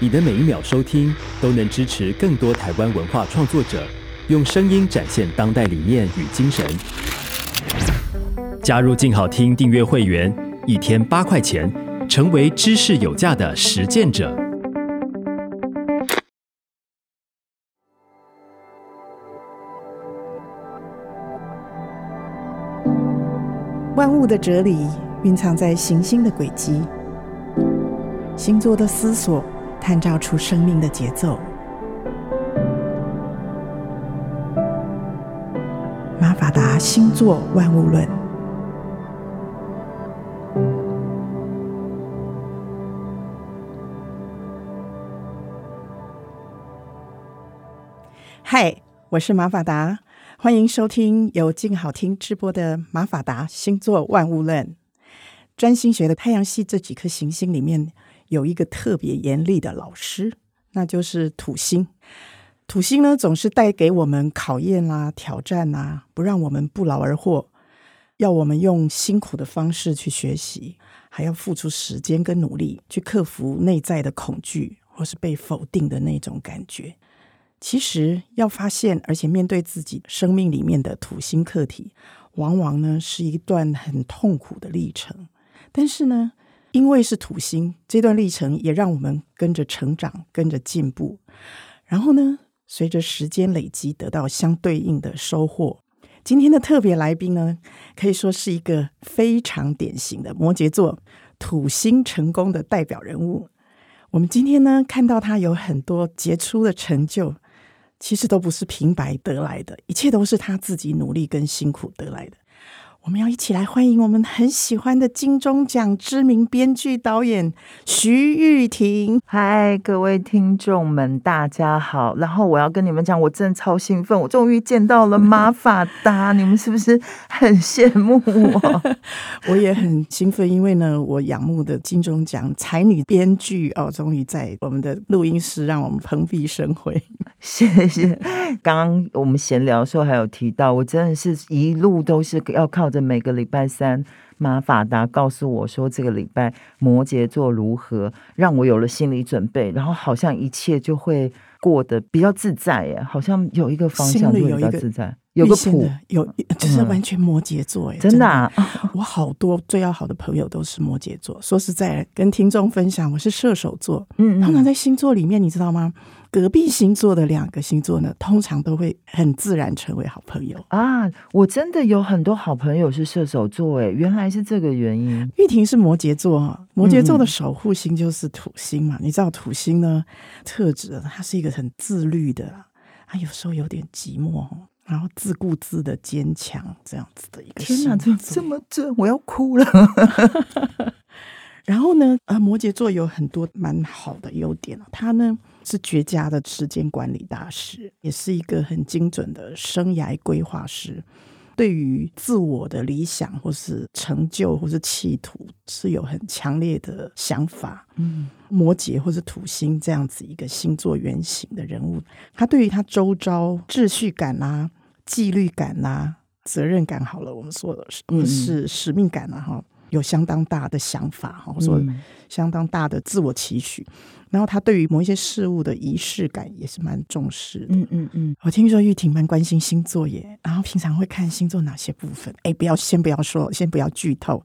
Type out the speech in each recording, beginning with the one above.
你的每一秒收听都能支持更多台湾文化创作者，用声音展现当代理念与精神。加入静好听订阅会员，一天八块钱，成为知识有价的实践者。万物的哲理蕴藏在行星的轨迹，星座的思索探照出生命的节奏。马法达星座万物论。嗨，我是马法达，欢迎收听由静好听直播的马法达星座万物论。占星学的太阳系这几颗行星里面，有一个特别严厉的老师，那就是土星。土星呢，总是带给我们考验啦、挑战啊，不让我们不劳而获，要我们用辛苦的方式去学习，还要付出时间跟努力去克服内在的恐惧或是被否定的那种感觉。其实要发现，而且面对自己生命里面的土星课题，往往呢是一段很痛苦的历程。但是呢，因为是土星，这段历程也让我们跟着成长，跟着进步。然后呢，随着时间累积，得到相对应的收获。今天的特别来宾呢，可以说是一个非常典型的摩羯座土星成功的代表人物。我们今天呢，看到他有很多杰出的成就。其实都不是平白得来的，一切都是他自己努力跟辛苦得来的。我们要一起来欢迎我们很喜欢的金钟奖知名编剧导演徐玉婷。嗨，各位听众们，大家好。然后我要跟你们讲，我真的超兴奋，我终于见到了马法达，你们是不是很羡慕我？我也很兴奋，因为呢，我仰慕的金钟奖才女编剧哦，终于在我们的录音室让我们蓬荜生辉。谢谢。刚刚我们闲聊的时候还有提到，我真的是一路都是要靠着。每个礼拜三，马法达告诉我说，这个礼拜摩羯座如何，让我有了心理准备，然后好像一切就会过得比较自在耶，好像有一个方向就比较自在，有个谱，有就是完全摩羯座哎、嗯，真的、啊，我好多最要好的朋友都是摩羯座。说实在，跟听众分享，我是射手座，嗯，通常在星座里面，你知道吗？隔壁星座的两个星座呢，通常都会很自然成为好朋友啊！我真的有很多好朋友是射手座，哎，原来是这个原因。玉婷是摩羯座，摩羯座的守护星就是土星嘛。嗯、你知道土星呢特质，它是一个很自律的，它有时候有点寂寞，然后自顾自的坚强这样子的一个。天哪，这么这我要哭了。然后呢，呃，摩羯座有很多蛮好的优点，他呢是绝佳的时间管理大师，也是一个很精准的生涯规划师。对于自我的理想或是成就或是企图，是有很强烈的想法。嗯，摩羯或是土星这样子一个星座原型的人物，他对于他周遭秩序感啊、纪律感啊、责任感，好了，我们说的是、使命感啊，哈。有相当大的想法，或者说相当大的自我期许。然后他对于某一些事物的仪式感也是蛮重视的。嗯嗯嗯。我听说玉婷蛮关心星座耶，然后平常会看星座哪些部分？哎，不要先不要说，先不要剧透。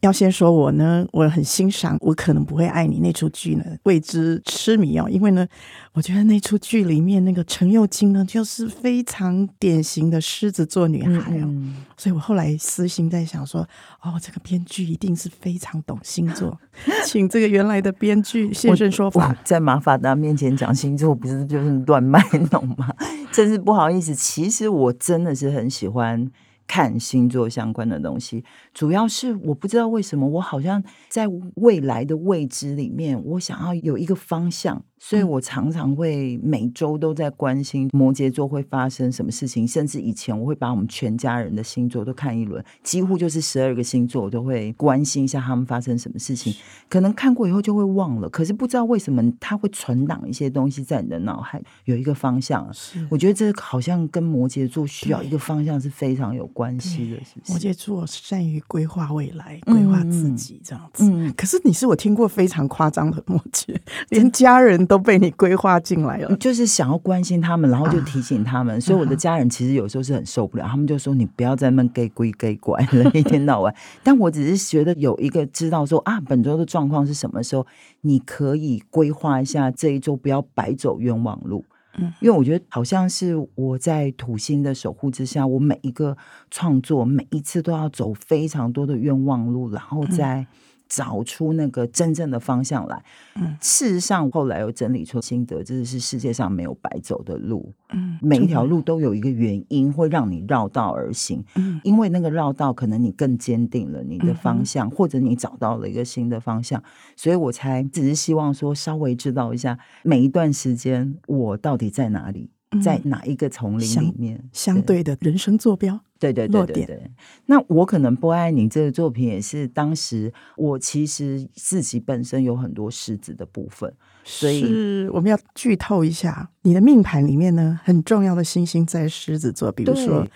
要先说我呢，我很欣赏，我可能不会爱你那出剧呢，为之痴迷哦。因为呢，我觉得那出剧里面那个程又青呢，就是非常典型的狮子座女孩哦。嗯、所以我后来私心在想说，哦，这个编剧一定是非常懂星座，请这个原来的编剧现身说法。在马法达面前讲星座，不是就是乱卖弄吗？真是不好意思。其实我真的是很喜欢看星座相关的东西，主要是我不知道为什么，我好像在未来的未知里面，我想要有一个方向。所以我常常会每周都在关心摩羯座会发生什么事情，甚至以前我会把我们全家人的星座都看一轮，几乎就是十二个星座，我都会关心一下他们发生什么事情。可能看过以后就会忘了，可是不知道为什么它会存档一些东西在你的脑海，有一个方向。是，我觉得这好像跟摩羯座需要一个方向是非常有关系的，是不是？摩羯座善于规划未来，规划自己这样子。嗯，可是你是我听过非常夸张的摩羯，连家人。们都被你规划进来了，就是想要关心他们，然后就提醒他们。啊、所以我的家人其实有时候是很受不了，他们就说：“你不要再那么给归给拐了，一天到晚。”但我只是觉得有一个知道说啊，本周的状况是什么时候，你可以规划一下这一周，不要白走冤枉路。嗯，因为我觉得好像是我在土星的守护之下，我每一个创作每一次都要走非常多的冤枉路，然后再找出那个真正的方向来。嗯，事实上后来又整理出心得，这是世界上没有白走的路。嗯，每一条路都有一个原因会让你绕道而行。嗯，因为那个绕道可能你更坚定了你的方向，或者你找到了一个新的方向，所以我才只是希望说稍微知道一下每一段时间我到底在哪里。在哪一个丛林里面，相，相对的人生坐标，对对对对对。那我可能不爱你这个作品，也是当时我其实自己本身有很多狮子的部分，所以是我们要剧透一下，你的命盘里面呢，很重要的星星在狮子座，比如说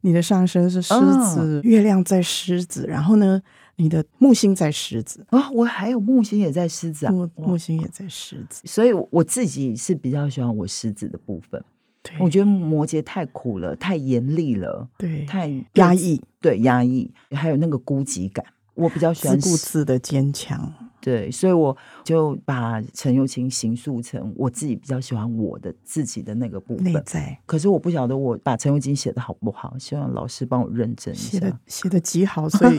你的上升是狮子，哦，月亮在狮子，然后呢，你的木星在狮子。啊，哦，我还有木星也在狮子啊，木木星也在狮子，所以我自己是比较喜欢我狮子的部分。我觉得摩羯太苦了，太严厉了，对，太压抑，对，压抑，还有那个孤寂感。我比较喜欢自顾自的坚强，对，所以我就把陈又青形塑成我自己比较喜欢我的自己的那个部分内在。可是我不晓得我把陈又青写的好不好，希望老师帮我认真一下。写的写的极好，所以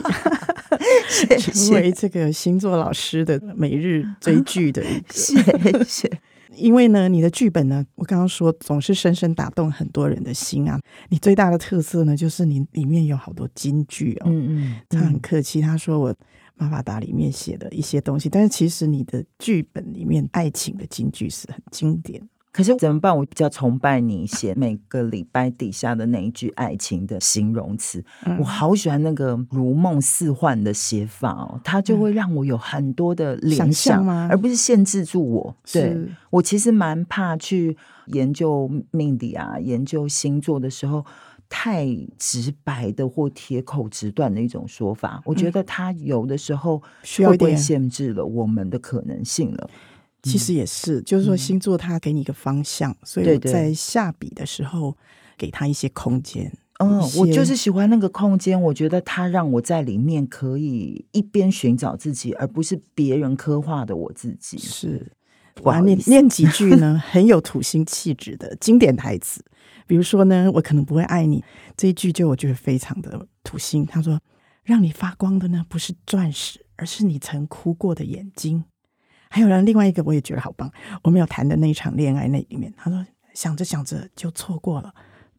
成为这个星座老师的每日追剧的一个 谢谢。因为呢，你的剧本呢，我刚刚说总是深深打动很多人的心啊。你最大的特色呢，就是你里面有好多金句哦。嗯嗯，他很客气，他说我马法达里面写的一些东西，但是其实你的剧本里面爱情的金句是很经典。可是怎么办？我比较崇拜你写每个礼拜底下的那一句爱情的形容词，嗯、我好喜欢那个如梦似幻的写法哦，它就会让我有很多的联想，想而不是限制住我。对，我其实蛮怕去研究命理啊，研究星座的时候太直白的或铁口直断的一种说法，我觉得它有的时候会不会限制了我们的可能性了。其实也是，就是说星座它给你一个方向，嗯、所以我在下笔的时候给他一些空间。嗯，我就是喜欢那个空间，我觉得它让我在里面可以一边寻找自己，而不是别人刻画的我自己。是，我要念念几 句呢，很有土星气质的经典台词。比如说呢，我可能不会爱你这一句，就我觉得非常的土星。他说：“让你发光的呢，不是钻石，而是你曾哭过的眼睛。”还有人，另外一个我也觉得好棒。我们有谈的那一场恋爱，那里面他说，想着想着就错过了，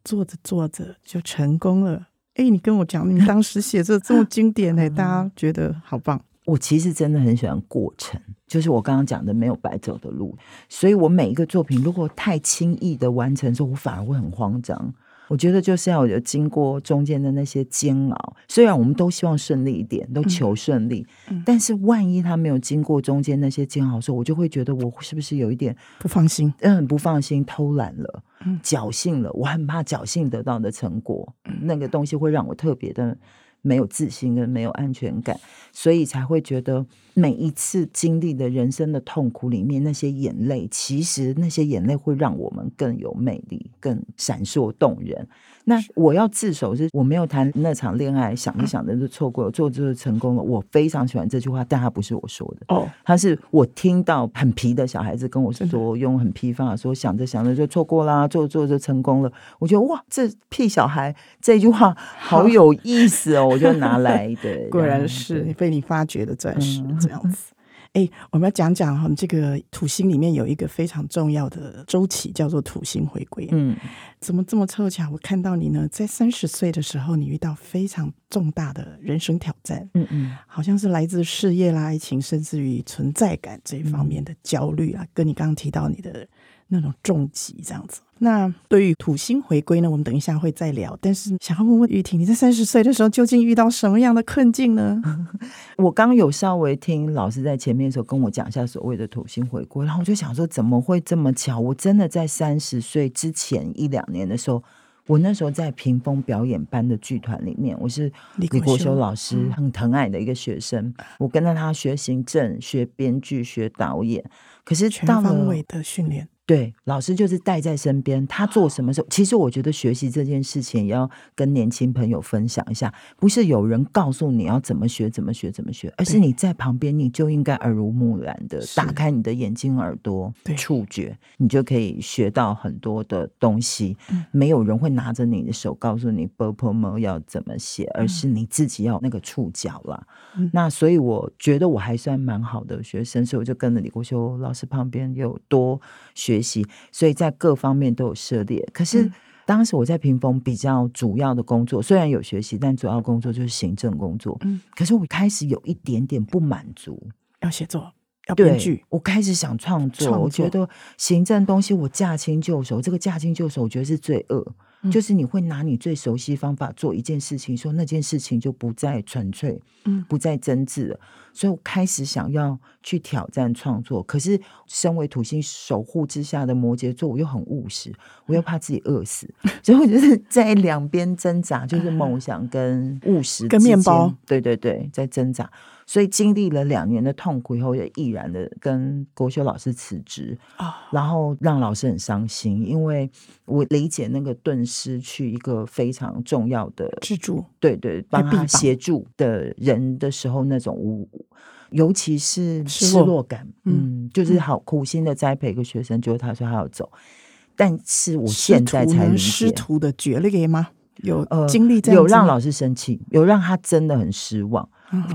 做着做着就成功了。哎，你跟我讲，你当时写这这么经典呢，大家觉得好棒。我其实真的很喜欢过程，就是我刚刚讲的没有白走的路。所以我每一个作品如果太轻易的完成之后，我反而会很慌张。我觉得就是要有经过中间的那些煎熬，虽然我们都希望顺利一点，都求顺利，但是万一他没有经过中间那些煎熬的时候，我就会觉得我是不是有一点不放心？嗯，不放心，偷懒了，侥幸了，我很怕侥幸得到的成果，那个东西会让我特别的。没有自信跟没有安全感，所以才会觉得每一次经历的人生的痛苦里面，那些眼泪，其实那些眼泪会让我们更有魅力，更闪烁动人。那我要自首是，我没有谈那场恋爱，想一想着就错过了，做就是成功了。我非常喜欢这句话，但它不是我说的哦，他是我听到很皮的小孩子跟我说，用很皮方法说，想着想着就错过啦，做着做着就成功了。我觉得哇，这屁小孩这句话好有意思哦。我就拿来的，果然是被你发掘的钻石，这样子。哎，我们要讲讲哈，这个土星里面有一个非常重要的周期，叫做土星回归。嗯，怎么这么凑巧？我看到你呢，在三十岁的时候，你遇到非常重大的人生挑战。嗯嗯，好像是来自事业啦、爱情，甚至于存在感这一方面的焦虑啊，跟你刚刚提到你的。那种重疾这样子。那对于土星回归呢，我们等一下会再聊。但是想要问问玉婷，你在三十岁的时候究竟遇到什么样的困境呢？我刚有稍微听老师在前面的时候跟我讲一下所谓的土星回归，然后我就想说怎么会这么巧？我真的在三十岁之前一两年的时候，我那时候在屏风表演班的剧团里面，我是李国修老师很疼爱的一个学生，嗯、我跟着他学行政、学编剧、学导演，可是全方位的训练。对，老师就是带在身边。他做什么事，其实我觉得学习这件事情，也要跟年轻朋友分享一下。不是有人告诉你要怎么学、怎么学、怎么学，而是你在旁边，你就应该耳濡目染的，打开你的眼睛、耳朵、触觉，你就可以学到很多的东西。没有人会拿着你的手告诉你 “bubble” 要怎么写，而是你自己要那个触角了。那所以我觉得我还算蛮好的学生，所以我就跟着李国修老师旁边有多学。学习，所以在各方面都有涉猎。可是当时我在屏风比较主要的工作，虽然有学习，但主要工作就是行政工作。嗯，可是我开始有一点点不满足，要写作，要编剧。我开始想创作，创作，我觉得行政东西我驾轻就熟，这个驾轻就熟，我觉得是罪恶。就是你会拿你最熟悉方法做一件事情，说那件事情就不再纯粹，嗯，不再真挚了。所以我开始想要去挑战创作。可是身为土星守护之下的摩羯座，我又很务实，我又怕自己饿死，所以我就是在两边挣扎，就是梦想跟 务实跟面包，对对对，在挣扎。所以经历了两年的痛苦以后，也毅然的跟国修老师辞职啊，然后让老师很伤心，因为我理解那个顿失去一个非常重要的支柱，对对，帮他协助的人的时候，那种无，尤其是失落感，嗯，嗯，就是好苦心的栽培一个学生，结果他说他要走，但是我现在才理解师徒的决裂吗？有呃，经历这样，有让老师生气，有让他真的很失望。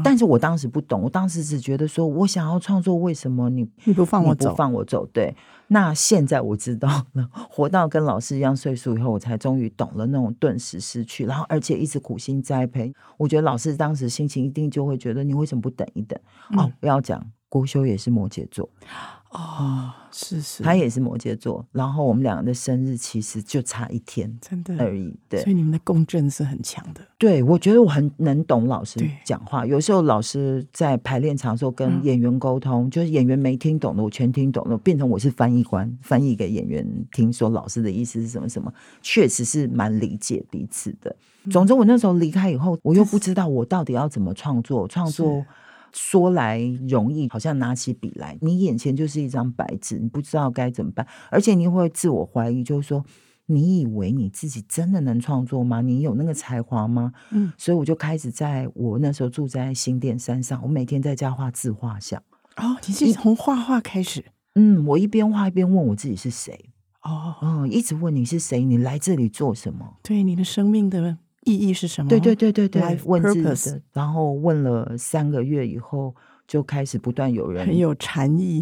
但是我当时不懂，我当时只觉得说，我想要创作，为什么你你不放我走？不放我走？对，那现在我知道了，活到跟老师一样岁数以后，我才终于懂了那种顿时失去，然后而且一直苦心栽培。我觉得老师当时心情一定就会觉得，你为什么不等一等？嗯、哦，不要讲，郭修也是摩羯座。哦，是是，他也是摩羯座，然后我们两个的生日其实就差一天，真的而已。对，所以你们的共振是很强的。对，我觉得我很能懂老师讲话。有时候老师在排练场的时候跟演员沟通，嗯、就是演员没听懂的，我全听懂了，变成我是翻译官，翻译给演员听，说老师的意思是什么什么，确实是蛮理解彼此的。嗯、总之，我那时候离开以后，我又不知道我到底要怎么创作，创作。说来容易，好像拿起笔来，你眼前就是一张白纸，你不知道该怎么办，而且你会自我怀疑，就是说，你以为你自己真的能创作吗？你有那个才华吗？嗯，所以我就开始在我那时候住在新店山上，我每天在家画自画像。哦，你是从画画开始？嗯，我一边画一边问我自己是谁。哦，嗯，一直问你是谁？你来这里做什么？对，你的生命的。意义是什么？对对对对对，Life 问自己的，然后问了三个月以后，就开始不断有人很有禅意。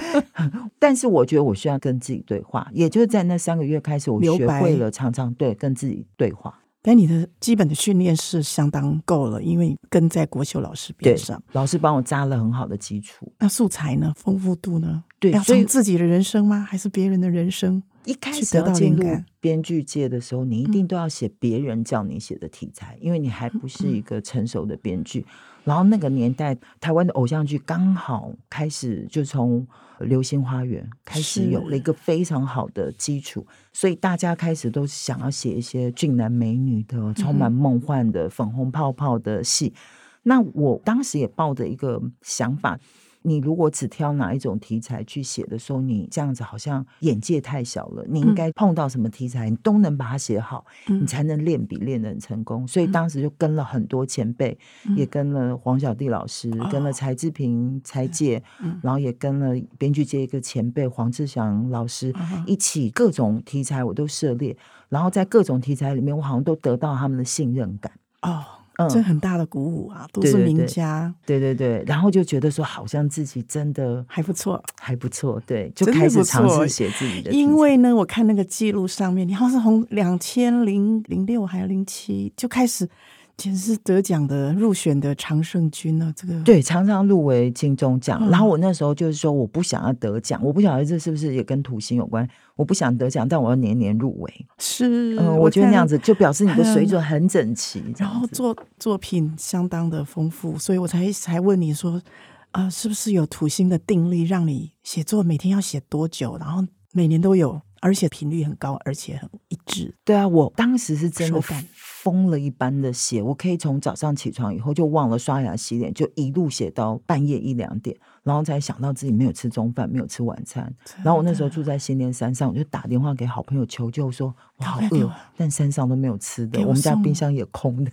但是我觉得我需要跟自己对话，也就是在那三个月开始，我学会了常常对跟自己对话。但你的基本的训练是相当够了，因为跟在国秀老师边上，老师帮我扎了很好的基础。那素材呢？丰富度呢？对，要从自己的人生吗？还是别人的人生？一开始要进入编剧界的时候，你一定都要写别人叫你写的题材，嗯、因为你还不是一个成熟的编剧。嗯、然后那个年代，台湾的偶像剧刚好开始，就从《流星花园》开始有了一个非常好的基础，所以大家开始都想要写一些俊男美女的、充满梦幻的、粉红泡泡的戏。嗯、那我当时也抱着一个想法。你如果只挑哪一种题材去写的时候，你这样子好像眼界太小了。你应该碰到什么题材，你都能把它写好，你才能练笔练得很成功。所以当时就跟了很多前辈，也跟了黄小弟老师，跟了柴智屏、柴姐，然后也跟了编剧界一个前辈黄志祥老师一起，各种题材我都涉猎，然后在各种题材里面，我好像都得到他们的信任感。哦。这很大的鼓舞啊，都是名家，对对对，然后就觉得说，好像自己真的还不错，还不错，对，就开始尝试写自己的。因为呢，我看那个记录上面，你好像是从两千零零六还是零七就开始。其实是得奖的入选的常胜军呢，这个对，常常入围金钟奖。嗯、然后我那时候就是说，我不想要得奖，我不晓得这是不是也跟土星有关。我不想得奖，但我要年年入围。是，嗯，我觉得那样子就表示你的水准 很整齐，然后作作品相当的丰富，所以我才才问你说，啊、呃，是不是有土星的定力让你写作每天要写多久，然后每年都有而且频率很高，而且很一致。对啊，我当时是真的感疯了一般的写，我可以从早上起床以后就忘了刷牙洗脸，就一路写到半夜一两点。然后才想到自己没有吃中饭，没有吃晚餐。然后我那时候住在新店山上，我就打电话给好朋友求救，说我好饿，但山上都没有吃的，我，我们家冰箱也空的。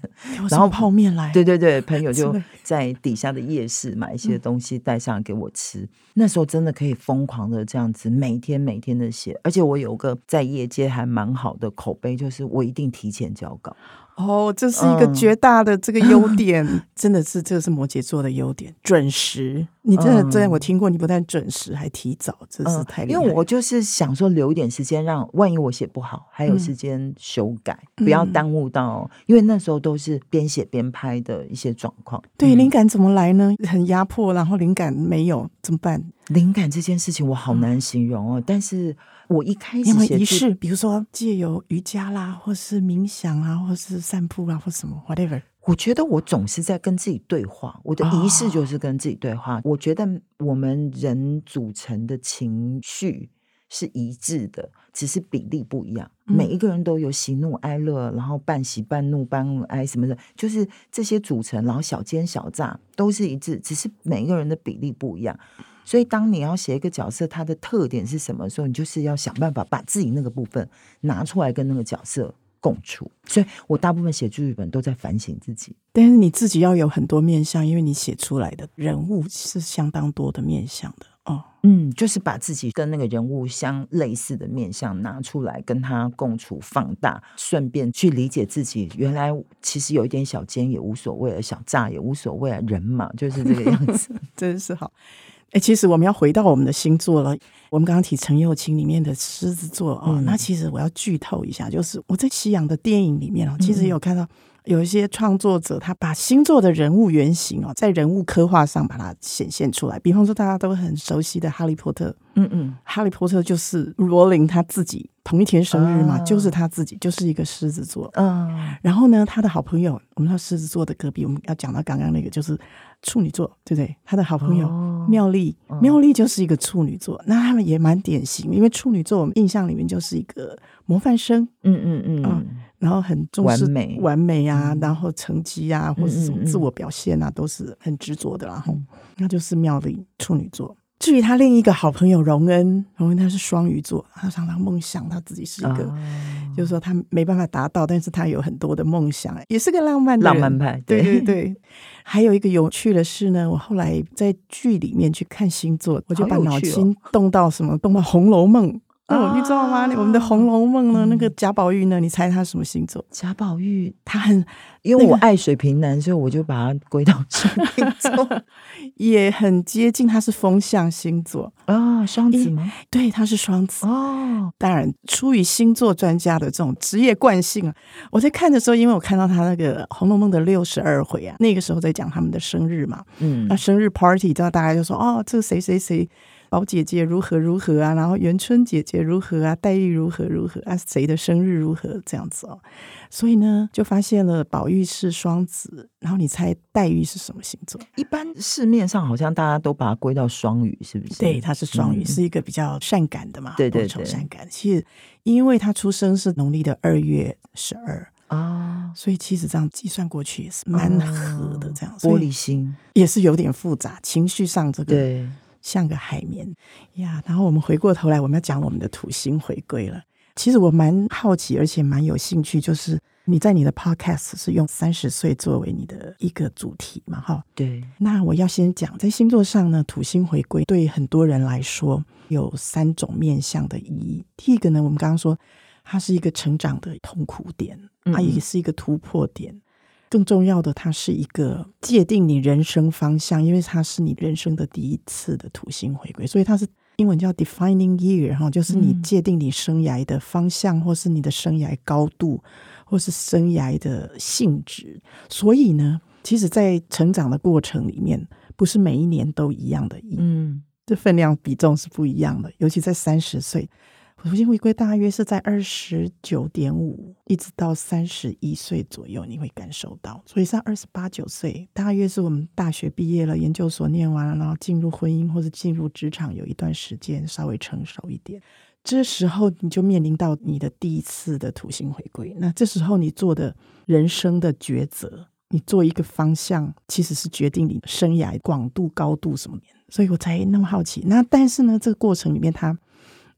然后泡面来，对对对，朋友 就在底下的夜市买一些东西带上来给我吃。嗯、那时候真的可以疯狂的这样子，每天每天的写，而且我有个在业界还蛮好的口碑，就是我一定提前交稿。哦，这是一个绝大的这个优 点，嗯、真的是这是摩羯座的优点，准时。你真的这样，我听过，你不但准时，还提早，真是太厉害。因为我就是想说留一点时间，让万一我写不好，还有时间修改，嗯、不要耽误到。因为那时候都是边写边拍的一些状况。对，灵感怎么来呢？很压迫，然后灵感没有怎么办？灵感这件事情我好难形容哦，嗯、但是。我一开始因为仪式，比如说借由瑜伽啦，或是冥想啊，或是散步啊，或什么 whatever。我觉得我总是在跟自己对话，我的仪式就是跟自己对话。哦、我觉得我们人组成的情绪是一致的，只是比例不一样。嗯、每一个人都有喜怒哀乐，然后半喜半怒半哀什么的，就是这些组成，然后小奸小诈都是一致，只是每一个人的比例不一样。所以，当你要写一个角色，它的特点是什么时候，你就是要想办法把自己那个部分拿出来跟那个角色共处。所以我大部分写剧本都在反省自己，但是你自己要有很多面相，因为你写出来的人物是相当多的面相的哦。嗯，就是把自己跟那个人物相类似的面相拿出来跟他共处、放大，顺便去理解自己。原来其实有一点小奸也无所谓，小炸也无所谓，人嘛就是这个样子，真是好。哎，其实我们要回到我们的星座了。我们刚刚提程又青里面的狮子座哦，嗯、那其实我要剧透一下，就是我在西洋的电影里面哦，其实有看到有一些创作者他把星座的人物原型哦，在人物刻画上把它显现出来。比方说大家都很熟悉的《哈利波特》，嗯嗯，《哈利波特》就是罗琳他自己同一天生日嘛，啊、就是他自己就是一个狮子座。嗯，然后呢，他的好朋友，我们说狮子座的隔壁，我们要讲到刚刚那个就是。处女座，对不对？他的好朋友、哦、妙丽，妙丽就是一个处女座。哦、那他们也蛮典型，因为处女座我们印象里面就是一个模范生，嗯嗯嗯，嗯，然后很重视完美完美啊，嗯、然后成绩啊，或者什么自我表现啊，都是很执着的。然后，那就是妙丽处女座。至于他另一个好朋友荣恩，荣恩他是双鱼座，他常常梦想他自己是一个，哦、就是说他没办法达到，但是他有很多的梦想，也是个浪漫的浪漫派。对对对，还有一个有趣的事呢，我后来在剧里面去看星座，我就把脑筋动到什么，哦、动到《红楼梦》。哦，你知道吗？我们的《红楼梦》呢，那个贾宝玉呢？你猜他什么星座？贾宝玉他很，因为我爱水瓶男，所以我就把他归到水瓶座，也很接近。他是风象星座啊，双子吗？对，他是双子哦。当然，出于星座专家的这种职业惯性啊，我在看的时候，因为我看到他那个《红楼梦》的六十二回啊，那个时候在讲他们的生日嘛，嗯，那生日 party，知道大家就说哦，这个谁谁谁。宝姐姐如何如何啊？然后元春姐姐如何啊？黛玉如何如何啊？谁的生日如何这样子哦？所以呢，就发现了宝玉是双子，然后你猜黛玉是什么星座？一般市面上好像大家都把它归到双鱼，是不是？对，他是双鱼，嗯、是一个比较善感的嘛，对对对，善感。其实因为他出生是农历的二月十二啊，所以其实这样计算过去也是蛮合的，这样。玻璃心也是有点复杂，情绪上这个对。像个海绵呀，然后我们回过头来，我们要讲我们的土星回归了。其实我蛮好奇，而且蛮有兴趣，就是你在你的 podcast 是用三十岁作为你的一个主题嘛？哈，对。那我要先讲，在星座上呢，土星回归对很多人来说有三种面向的意义。第一个呢，我们刚刚说它是一个成长的痛苦点，它也是一个突破点。嗯更重要的，它是一个界定你人生方向，因为它是你人生的第一次的土星回归，所以它是英文叫 defining year 哈，就是你界定你生涯的方向，或是你的生涯高度，或是生涯的性质。所以呢，其实，在成长的过程里面，不是每一年都一样的，嗯，这分量比重是不一样的，尤其在三十岁。土星回归大约是在二十九点五，一直到三十一岁左右，你会感受到。所以在二十八九岁，大约是我们大学毕业了，研究所念完了，然后进入婚姻或者进入职场，有一段时间稍微成熟一点。这时候你就面临到你的第一次的土星回归。那这时候你做的人生的抉择，你做一个方向，其实是决定你生涯广度、高度什么的。所以我才那么好奇。那但是呢，这个过程里面，它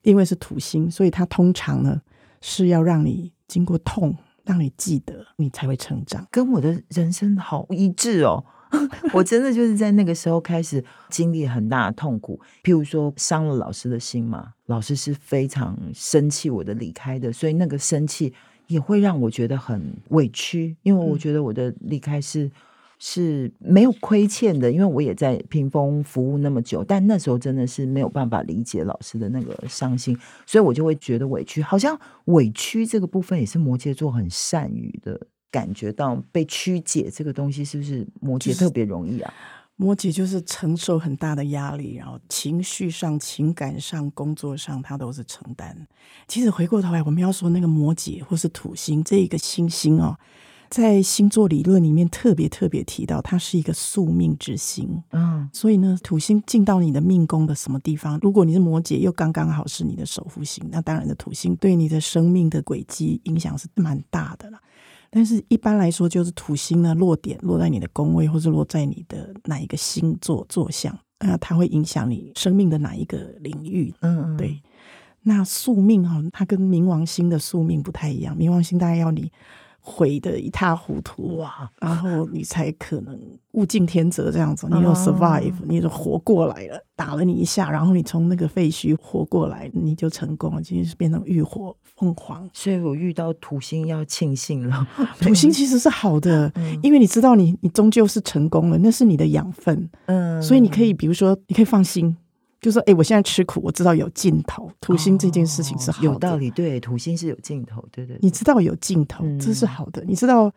因为是土星，所以它通常呢是要让你经过痛，让你记得，你才会成长。跟我的人生好一致哦。我真的就是在那个时候开始经历很大的痛苦，譬如说伤了老师的心嘛，老师是非常生气我的离开的，所以那个生气也会让我觉得很委屈，因为我觉得我的离开是是没有亏欠的，因为我也在屏风服务那么久，但那时候真的是没有办法理解老师的那个伤心，所以我就会觉得委屈，好像委屈这个部分也是摩羯座很善于的。感觉到被曲解，这个东西是不是摩羯特别容易啊？摩羯就是承受很大的压力，然后情绪上、情感上、工作上，他都是承担。其实回过头来，我们要说那个摩羯或是土星这一个星星哦，在星座理论里面特别特别提到，它是一个宿命之星。嗯，所以呢，土星进到你的命宫的什么地方，如果你是摩羯，又刚刚好是你的守护星，那当然的土星对你的生命的轨迹影响是蛮大的了。但是一般来说，就是土星呢落点落在你的宫位，或者落在你的哪一个星座坐向，那它会影响你生命的哪一个领域？嗯嗯，对。那宿命哈，它跟冥王星的宿命不太一样，冥王星大概要你。毁的一塌糊涂哇！然后你才可能物竞天择这样子，你有 survive，你就活过来了。打了你一下，然后你从那个废墟活过来，你就成功了，今天是变成浴火凤凰。所以我遇到土星要庆幸了，土星其实是好的，因为你知道你你终究是成功了，那是你的养分。嗯，所以你可以比如说，你可以放心。就说：“哎，我现在吃苦，我知道有尽头。土星这件事情是好的，哦，有道理。对，土星是有尽头，对对，对。你知道有尽头，这是好的。嗯、你知道，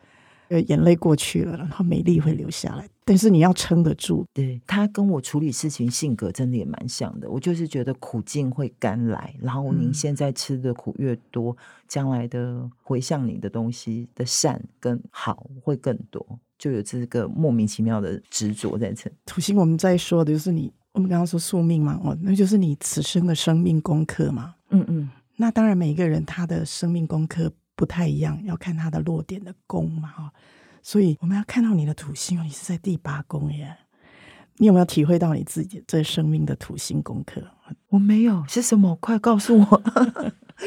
呃，眼泪过去了，然后美丽会留下来，但是你要撑得住。对，他跟我处理事情性格真的也蛮像的。我就是觉得苦尽会甘来，然后您现在吃的苦越多，将来的回向你的东西的善跟好会更多，就有这个莫名其妙的执着在这。土星，我们在说的就是你。”我们刚刚说宿命嘛，哦，那就是你此生的生命功课嘛。嗯嗯，那当然每一个人他的生命功课不太一样，要看他的落点的宫嘛，哈。所以我们要看到你的土星，你是在第八宫耶。你有没有体会到你自己这生命的土星功课？我没有，是什么？快告诉我。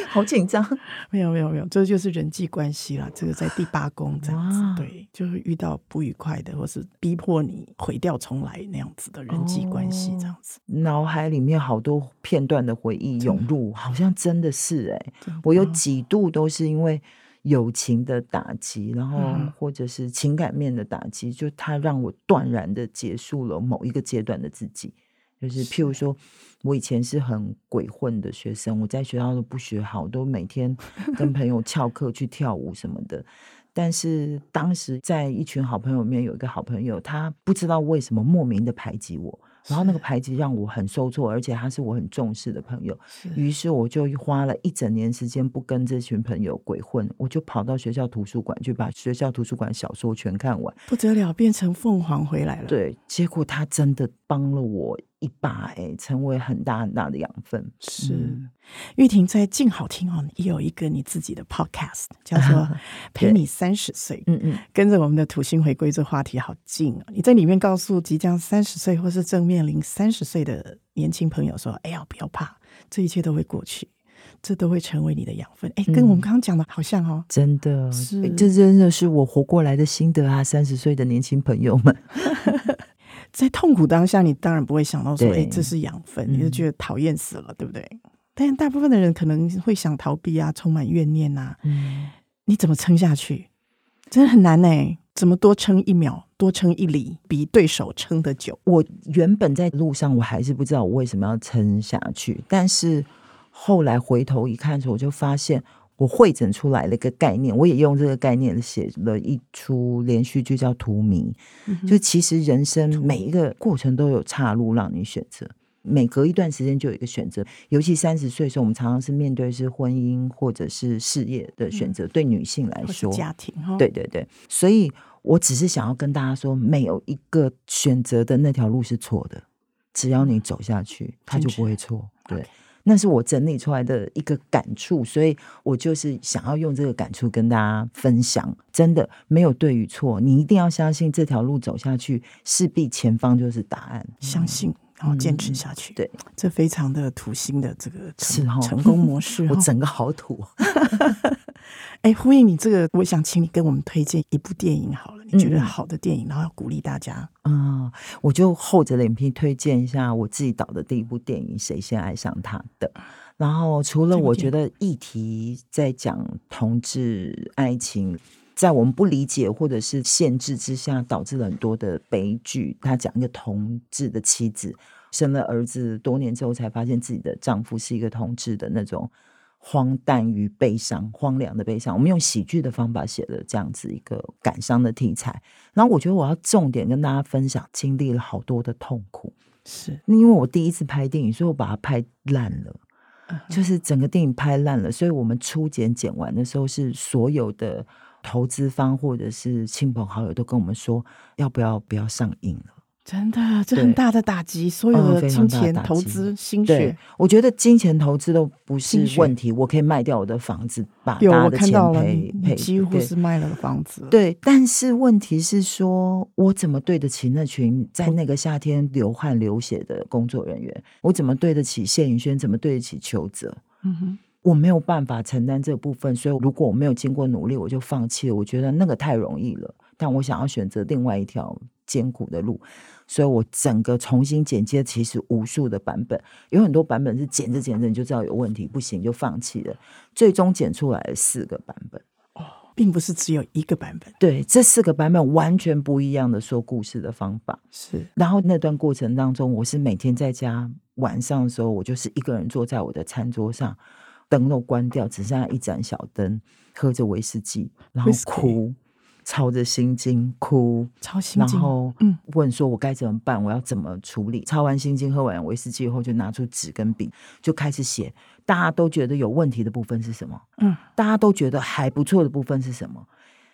好紧张，没有没有没有，这就是人际关系啦。这个在第八宫这样子，哇对，就是遇到不愉快的，或是逼迫你毁掉重来那样子的人际关系，这样子。哦、脑海里面好多片段的回忆涌入，好像真的是哎、欸，我有几度都是因为友情的打击，然后或者是情感面的打击，嗯、就它让我断然的结束了某一个阶段的自己。就是譬如说，我以前是很鬼混的学生，我在学校都不学好，都每天跟朋友翘课去跳舞什么的。但是当时在一群好朋友里面，有一个好朋友，他不知道为什么莫名的排挤我。然后那个排挤让我很受挫，而且他是我很重视的朋友，是于是我就花了一整年时间不跟这群朋友鬼混，我就跑到学校图书馆去把学校图书馆小说全看完，不得了，变成凤凰回来了。对，结果他真的帮了我一把，哎，成为很大很大的养分。是，嗯、玉婷在静好听哦，也有一个你自己的 podcast，叫做 《陪你三十岁》。嗯嗯，跟着我们的土星回归这话题好近啊！你在里面告诉即将三十岁或是正面临三十岁的年轻朋友说：“哎呀，不要怕，这一切都会过去，这都会成为你的养分。”哎，跟我们刚刚讲的好像哦，嗯、真的是，这真的是我活过来的心得啊！三十岁的年轻朋友们。在痛苦当下，你当然不会想到说：“哎对，这是养分。”你就觉得讨厌死了，嗯、对不对？但大部分的人可能会想逃避啊，充满怨念啊。嗯，你怎么撑下去？真的很难呢。怎么多撑一秒，多撑一里，比对手撑得久？我原本在路上，我还是不知道我为什么要撑下去。但是后来回头一看的时候，我就发现。我汇整出来了一个概念，我也用这个概念写了一出连续剧，叫《荼蘼》。嗯、就其实人生每一个过程都有岔路让你选择，每隔一段时间就有一个选择。尤其三十岁的时候，我们常常是面对是婚姻或者是事业的选择。嗯、对女性来说，家庭哈，对对对。所以我只是想要跟大家说，没有一个选择的那条路是错的，只要你走下去，它就不会错。对。那是我整理出来的一个感触，所以我就是想要用这个感触跟大家分享。真的没有对与错，你一定要相信这条路走下去，势必前方就是答案。相信。然后坚持下去，嗯、对，这非常的土星的这个成是、哦、成功模式，我整个好土。哎，呼应你这个，我想请你跟我们推荐一部电影好了，你觉得好的电影，嗯、然后要鼓励大家。嗯，我就厚着脸皮推荐一下我自己导的第一部电影《谁先爱上他》的。然后除了我觉得议题在讲同志爱情。在我们不理解或者是限制之下，导致了很多的悲剧。他讲一个同志的妻子生了儿子，多年之后才发现自己的丈夫是一个同志的那种荒诞与悲伤、荒凉的悲伤。我们用喜剧的方法写了这样子一个感伤的题材。然后我觉得我要重点跟大家分享，经历了好多的痛苦，是因为我第一次拍电影，所以我把它拍烂了，就是整个电影拍烂了。所以我们初剪剪完的时候，是所有的。投资方或者是亲朋好友都跟我们说，要不要不要上映了？真的，这很大的打击，所有的金钱投资心血。我觉得金钱投资都不是问题，我可以卖掉我的房子，把大家的钱赔赔。几乎是卖了房子。对，但是问题是说，我怎么对得起那群在那个夏天流汗流血的工作人员？我怎么对得起谢盈萱？怎么对得起邱泽？嗯哼。我没有办法承担这部分，所以如果我没有经过努力，我就放弃了。我觉得那个太容易了，但我想要选择另外一条艰苦的路，所以我整个重新剪接，其实无数的版本，有很多版本是剪着剪着你就知道有问题，不行就放弃了。最终剪出来了四个版本，哦，并不是只有一个版本。对，这四个版本完全不一样的说故事的方法。是，然后那段过程当中，我是每天在家晚上的时候，我就是一个人坐在我的餐桌上。灯都关掉，只剩下一盏小灯，喝着威士忌，然后哭，抄着心经哭，抄心经，然后问说：“我该怎么办？我要怎么处理？”抄完心经，喝完威士忌以后，就拿出纸跟笔，就开始写。大家都觉得有问题的部分是什么？嗯，大家都觉得还不错的部分是什么？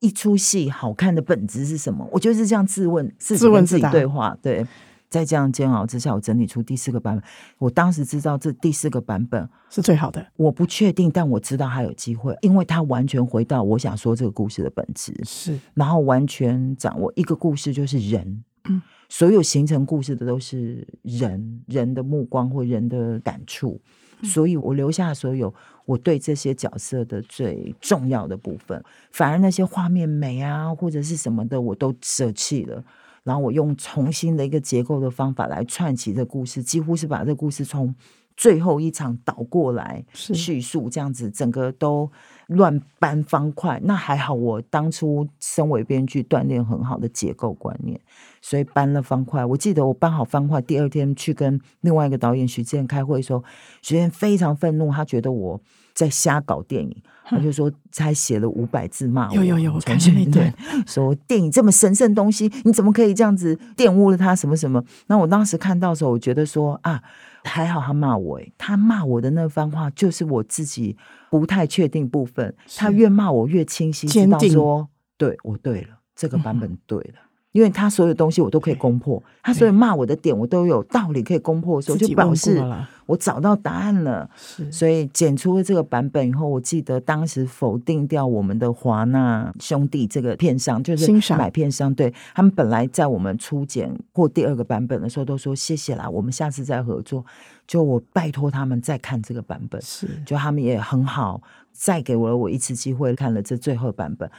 一出戏好看的本质是什么？我就是这样自问，自己问自己对话，对。在这样煎熬之下，我整理出第四个版本。我当时知道这第四个版本是最好的。我不确定，但我知道还有机会，因为它完全回到我想说这个故事的本质。是，然后完全掌握一个故事就是人，嗯，所有形成故事的都是人，人的目光或人的感触。嗯，所以我留下所有我对这些角色的最重要的部分，反而那些画面美啊或者是什么的，我都舍弃了。然后我用重新的一个结构的方法来串起这故事，几乎是把这个故事从最后一场倒过来叙述，这样子整个都乱搬方块。那还好，我当初身为编剧锻炼很好的结构观念，所以搬了方块。我记得我搬好方块，第二天去跟另外一个导演徐建开会的时候，徐建非常愤怒，他觉得我在瞎搞电影。他就说，才写了五百字骂我。有有有，我看见那段，说电影这么神圣东西，你怎么可以这样子玷污了它？什么什么？那我当时看到的时候，我觉得说啊，还好他骂我，诶，他骂我的那番话，就是我自己不太确定部分。他越骂我越清晰，知道说，对我对了，这个版本对了。嗯因为他所有东西我都可以攻破，他所有骂我的点我都有道理可以攻破的时候，就表示我找到答案了。所以剪出了这个版本以后，我记得当时否定掉我们的华纳兄弟这个片商，就是买片商，对他们本来在我们初剪或第二个版本的时候都说谢谢啦，我们下次再合作。就我拜托他们再看这个版本，是就他们也很好，再给了我一次机会看了这最后版本。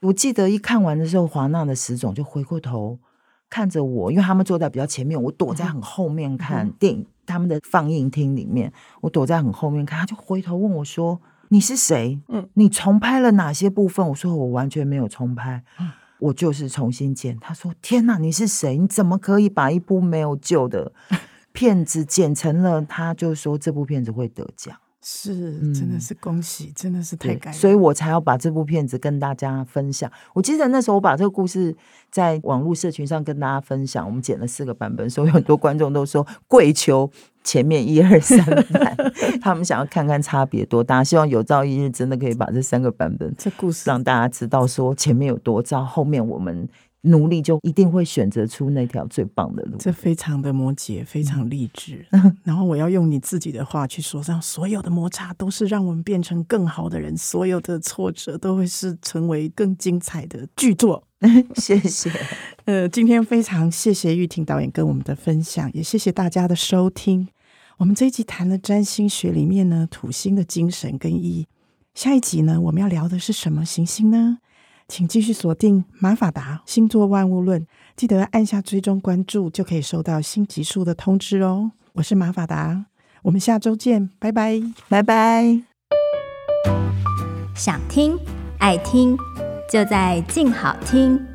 我记得一看完的时候，华纳的石总就回过头看着我，因为他们坐在比较前面，我躲在很后面看电影。他们的放映厅里面，我躲在很后面看，他就回头问我说：“你是谁？嗯，你重拍了哪些部分？”我说：“我完全没有重拍，我就是重新剪。”他说：“天哪，你是谁？你怎么可以把一部没有救的 片子剪成了？”他就说这部片子会得奖。是，真的是恭喜，嗯、真的是太感人，所以我才要把这部片子跟大家分享。我记得那时候我把这个故事在网络社群上跟大家分享，我们剪了四个版本，所以很多观众都说跪求前面一二三版，他们想要看看差别多大。希望有朝一日真的可以把这三个版本，这故事让大家知道说前面有多糟，后面我们努力就一定会选择出那条最棒的路。这非常的摩羯，非常励志。然后我要用你自己的话去说，让所有的摩擦都是让我们变成更好的人，所有的挫折都会是成为更精彩的剧作。谢谢。呃，今天非常谢谢玉婷导演跟我们的分享，也谢谢大家的收听。我们这一集谈了占星学里面呢，土星的精神跟意义。下一集呢，我们要聊的是什么行星呢？请继续锁定马法达星座万物论，记得按下追踪关注，就可以收到新集数的通知哦。我是马法达，我们下周见，拜拜，拜拜。想听爱听，就在静好听。